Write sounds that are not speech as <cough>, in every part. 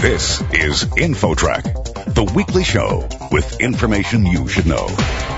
This is InfoTrack, the weekly show with information you should know.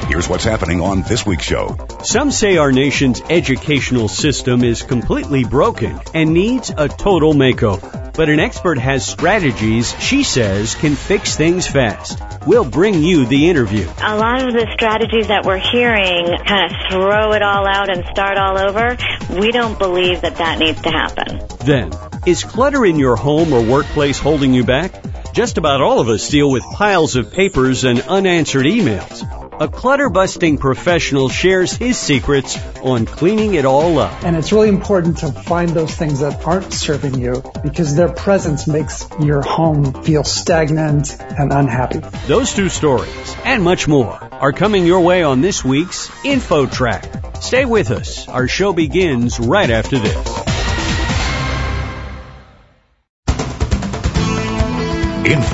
Here's what's happening on this week's show. Some say our nation's educational system is completely broken and needs a total makeover. But an expert has strategies she says can fix things fast. We'll bring you the interview. A lot of the strategies that we're hearing kind of throw it all out and start all over. We don't believe that that needs to happen. Then, is clutter in your home or workplace holding you back? Just about all of us deal with piles of papers and unanswered emails. A clutter busting professional shares his secrets on cleaning it all up. And it's really important to find those things that aren't serving you because their presence makes your home feel stagnant and unhappy. Those two stories and much more are coming your way on this week's Info Track. Stay with us. Our show begins right after this.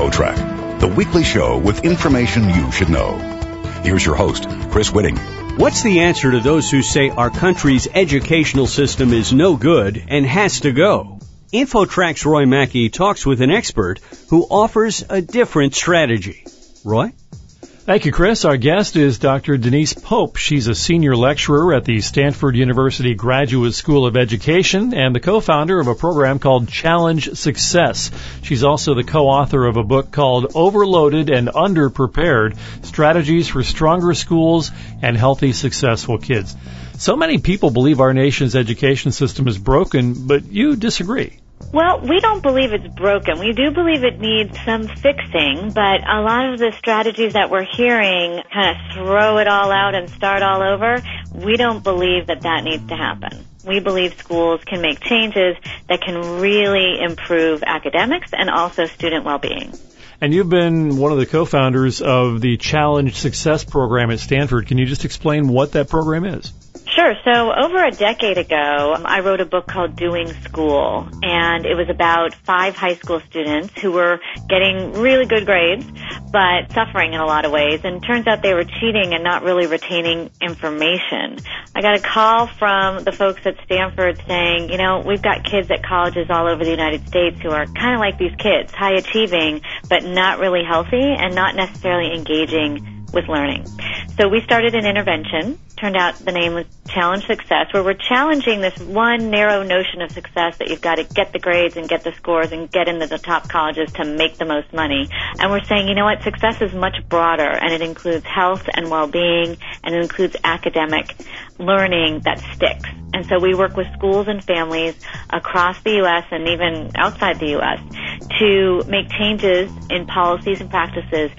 InfoTrack, the weekly show with information you should know. Here's your host, Chris Whitting. What's the answer to those who say our country's educational system is no good and has to go? InfoTrack's Roy Mackey talks with an expert who offers a different strategy. Roy? Thank you, Chris. Our guest is Dr. Denise Pope. She's a senior lecturer at the Stanford University Graduate School of Education and the co-founder of a program called Challenge Success. She's also the co-author of a book called Overloaded and Underprepared, Strategies for Stronger Schools and Healthy, Successful Kids. So many people believe our nation's education system is broken, but you disagree. Well, we don't believe it's broken. We do believe it needs some fixing, but a lot of the strategies that we're hearing kind of throw it all out and start all over. We don't believe that that needs to happen. We believe schools can make changes that can really improve academics and also student well-being. And you've been one of the co-founders of the Challenge Success program at Stanford. Can you just explain what that program is? Sure. So over a decade ago, um, I wrote a book called Doing School, and it was about five high school students who were getting really good grades, but suffering in a lot of ways. And turns out they were cheating and not really retaining information. I got a call from the folks at Stanford saying, you know, we've got kids at colleges all over the United States who are kind of like these kids, high achieving, but not really healthy and not necessarily engaging with learning. So we started an intervention. Turned out the name was Challenge Success, where we're challenging this one narrow notion of success that you've got to get the grades and get the scores and get into the top colleges to make the most money. And we're saying, you know what, success is much broader and it includes health and well-being and it includes academic learning that sticks. And so we work with schools and families across the U.S. and even outside the U.S. to make changes in policies and practices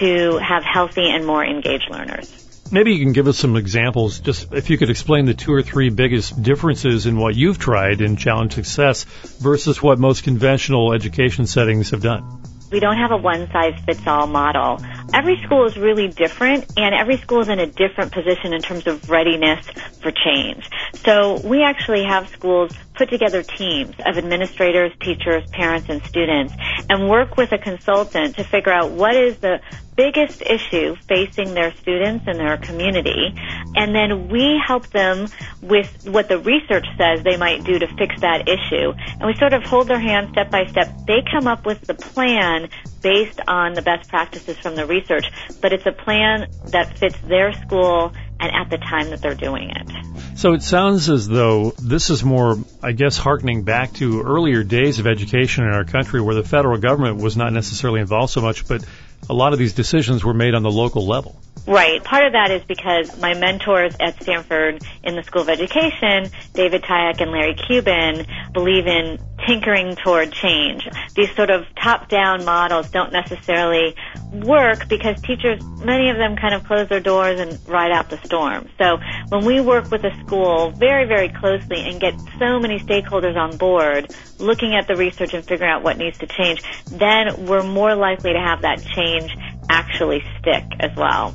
to have healthy and more engaged learners. Maybe you can give us some examples, just if you could explain the two or three biggest differences in what you've tried in Challenge Success versus what most conventional education settings have done. We don't have a one size fits all model. Every school is really different and every school is in a different position in terms of readiness for change. So we actually have schools put together teams of administrators, teachers, parents, and students and work with a consultant to figure out what is the biggest issue facing their students and their community. And then we help them with what the research says they might do to fix that issue. And we sort of hold their hand step by step. They come up with the plan based on the best practices from the research, but it's a plan that fits their school and at the time that they're doing it. So it sounds as though this is more, I guess, harkening back to earlier days of education in our country where the federal government was not necessarily involved so much, but a lot of these decisions were made on the local level. Right. Part of that is because my mentors at Stanford in the School of Education, David Tyack and Larry Cuban, believe in tinkering toward change. These sort of top-down models don't necessarily work because teachers, many of them kind of close their doors and ride out the storm. So when we work with a school very, very closely and get so many stakeholders on board looking at the research and figuring out what needs to change, then we're more likely to have that change actually stick as well.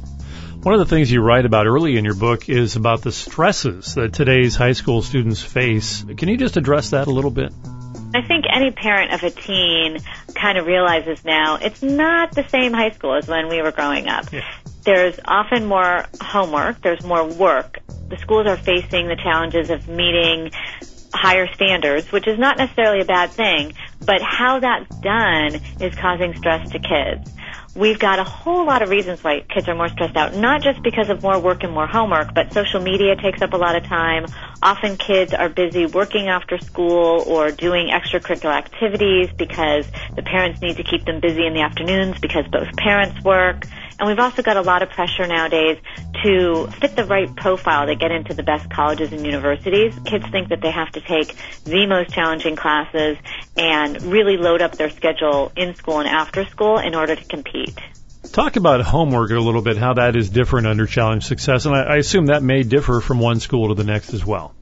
One of the things you write about early in your book is about the stresses that today's high school students face. Can you just address that a little bit? I think any parent of a teen kind of realizes now it's not the same high school as when we were growing up. Yeah. There's often more homework, there's more work. The schools are facing the challenges of meeting higher standards, which is not necessarily a bad thing, but how that's done is causing stress to kids we've got a whole lot of reasons why kids are more stressed out, not just because of more work and more homework, but social media takes up a lot of time. Often kids are busy working after school or doing extracurricular activities because the parents need to keep them busy in the afternoons because both parents work. And we've also got a lot of pressure nowadays to fit the right profile to get into the best colleges and universities. Kids think that they have to take the most challenging classes and really load up their schedule in school and after school in order to compete. Talk about homework a little bit, how that is different under challenge success, and I, I assume that may differ from one school to the next as well.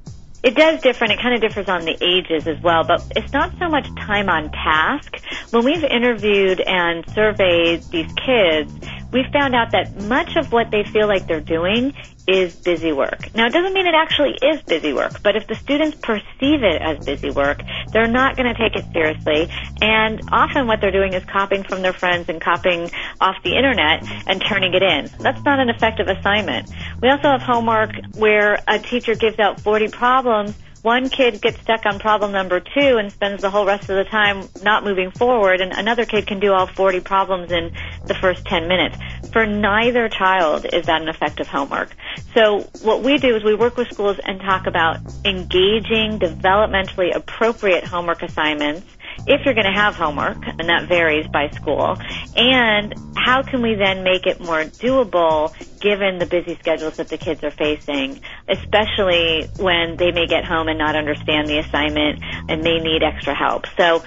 It does differ, and it kind of differs on the ages as well, but it's not so much time on task. When we've interviewed and surveyed these kids, we found out that much of what they feel like they're doing is busy work. Now, it doesn't mean it actually is busy work, but if the students perceive it as busy work, they're not going to take it seriously. And often what they're doing is copying from their friends and copying off the internet and turning it in. That's not an effective assignment. We also have homework where a teacher gives out 40 problems one kid gets stuck on problem number two and spends the whole rest of the time not moving forward, and another kid can do all 40 problems in the first 10 minutes. For neither child is that an effective homework. So what we do is we work with schools and talk about engaging, developmentally appropriate homework assignments if you're going to have homework, and that varies by school, and how can we then make it more doable given the busy schedules that the kids are facing, especially when they may get home and not understand the assignment and may need extra help. So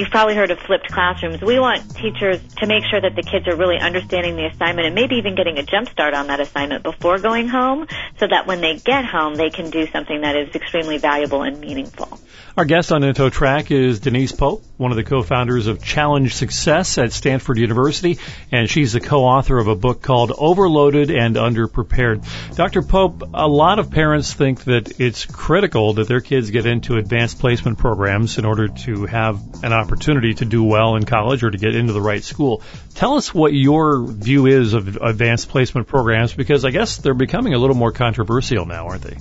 You've probably heard of flipped classrooms. We want teachers to make sure that the kids are really understanding the assignment and maybe even getting a jump start on that assignment before going home so that when they get home, they can do something that is extremely valuable and meaningful. Our guest on InfoTrack is Denise Pope, one of the co-founders of Challenge Success at Stanford University, and she's the co-author of a book called Overloaded and Underprepared. Dr. Pope, a lot of parents think that it's critical that their kids get into advanced placement programs in order to have an opportunity to do well in college or to get into the right school. Tell us what your view is of advanced placement programs because I guess they're becoming a little more controversial now, aren't they?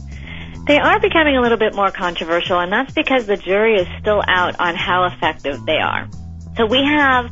They are becoming a little bit more controversial, and that's because the jury is still out on how effective they are. So we have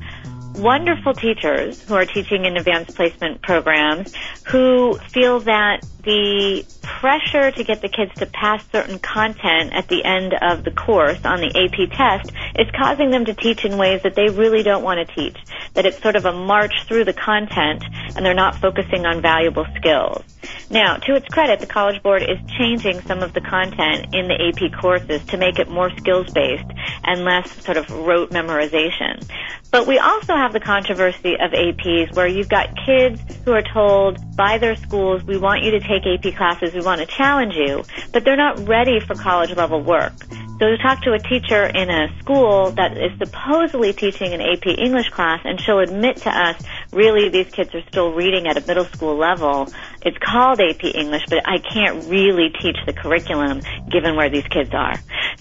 wonderful teachers who are teaching in advanced placement programs who feel that the pressure to get the kids to pass certain content at the end of the course on the AP test is causing them to teach in ways that they really don't want to teach. That it's sort of a march through the content and they're not focusing on valuable skills. Now, to its credit, the College Board is changing some of the content in the AP courses to make it more skills based and less sort of rote memorization. But we also have the controversy of APs where you've got kids who are told by their schools, we want you to take AP classes, we want to challenge you, but they're not ready for college level work. So to talk to a teacher in a school that is supposedly teaching an AP English class and she'll admit to us, really these kids are still reading at a middle school level. It's called AP English, but I can't really teach the curriculum given where these kids are.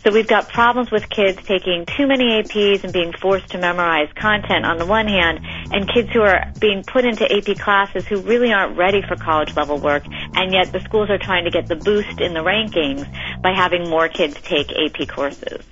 So we've got problems with kids taking too many APs and being forced to memorize content on the one hand, and kids who are being put into AP classes who really aren't ready for college level work, and yet the schools are trying to get the boost in the rankings by having more kids take AP courses.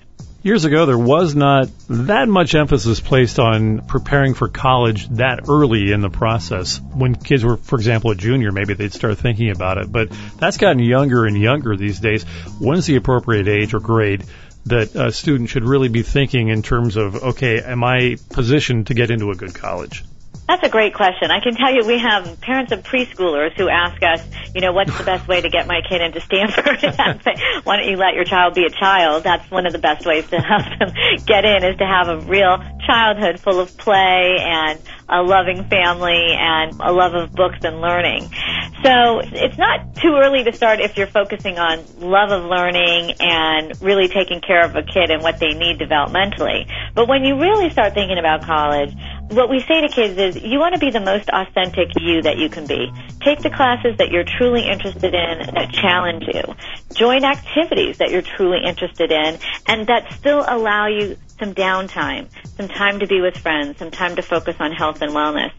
Years ago, there was not that much emphasis placed on preparing for college that early in the process. When kids were, for example, a junior, maybe they'd start thinking about it. But that's gotten younger and younger these days. When's the appropriate age or grade that a student should really be thinking in terms of, okay, am I positioned to get into a good college? That's a great question. I can tell you we have parents of preschoolers who ask us, you know, what's the best way to get my kid into Stanford? <laughs> why don't you let your child be a child? That's one of the best ways to <laughs> help them get in is to have a real childhood full of play and a loving family and a love of books and learning. So it's not too early to start if you're focusing on love of learning and really taking care of a kid and what they need developmentally. But when you really start thinking about college, what we say to kids is you want to be the most authentic you that you can be. Take the classes that you're truly interested in that challenge you. Join activities that you're truly interested in and that still allow you some downtime, some time to be with friends, some time to focus on health and wellness.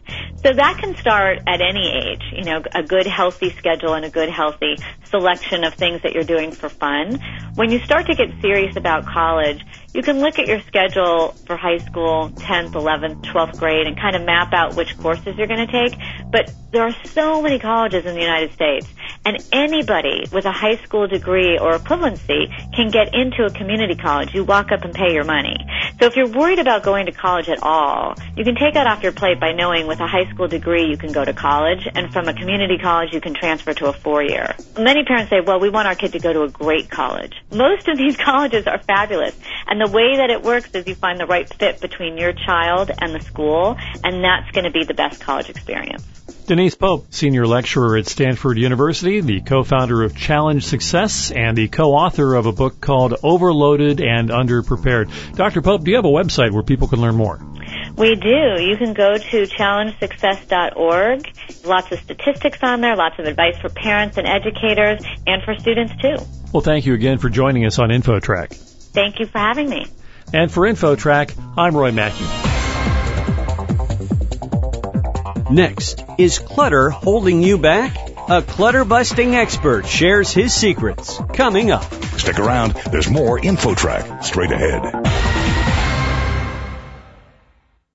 So that can start at any age, you know, a good healthy schedule and a good healthy selection of things that you're doing for fun. When you start to get serious about college, you can look at your schedule for high school, 10th, 11th, 12th grade and kind of map out which courses you're going to take. But there are so many colleges in the United States and anybody with a high school degree or equivalency can get into a community college. You walk up and pay your money. So if you're worried about going to college at all, you can take that off your plate by knowing with a high school degree you can go to college and from a community college you can transfer to a four year. Many parents say, well, we want our kid to go to a great college. Most of these <laughs> colleges are fabulous and the way that it works is you find the right fit between your child and the school and that's going to be the best college experience. Denise Pope, Senior Lecturer at Stanford University, the co-founder of Challenge Success, and the co-author of a book called Overloaded and Underprepared. Dr. Pope, do you have a website where people can learn more? We do. You can go to challengesuccess.org. Lots of statistics on there, lots of advice for parents and educators, and for students too. Well, thank you again for joining us on InfoTrack. Thank you for having me. And for InfoTrack, I'm Roy Mackey. Next, is clutter holding you back? A clutter busting expert shares his secrets. Coming up. Stick around. There's more InfoTrack straight ahead.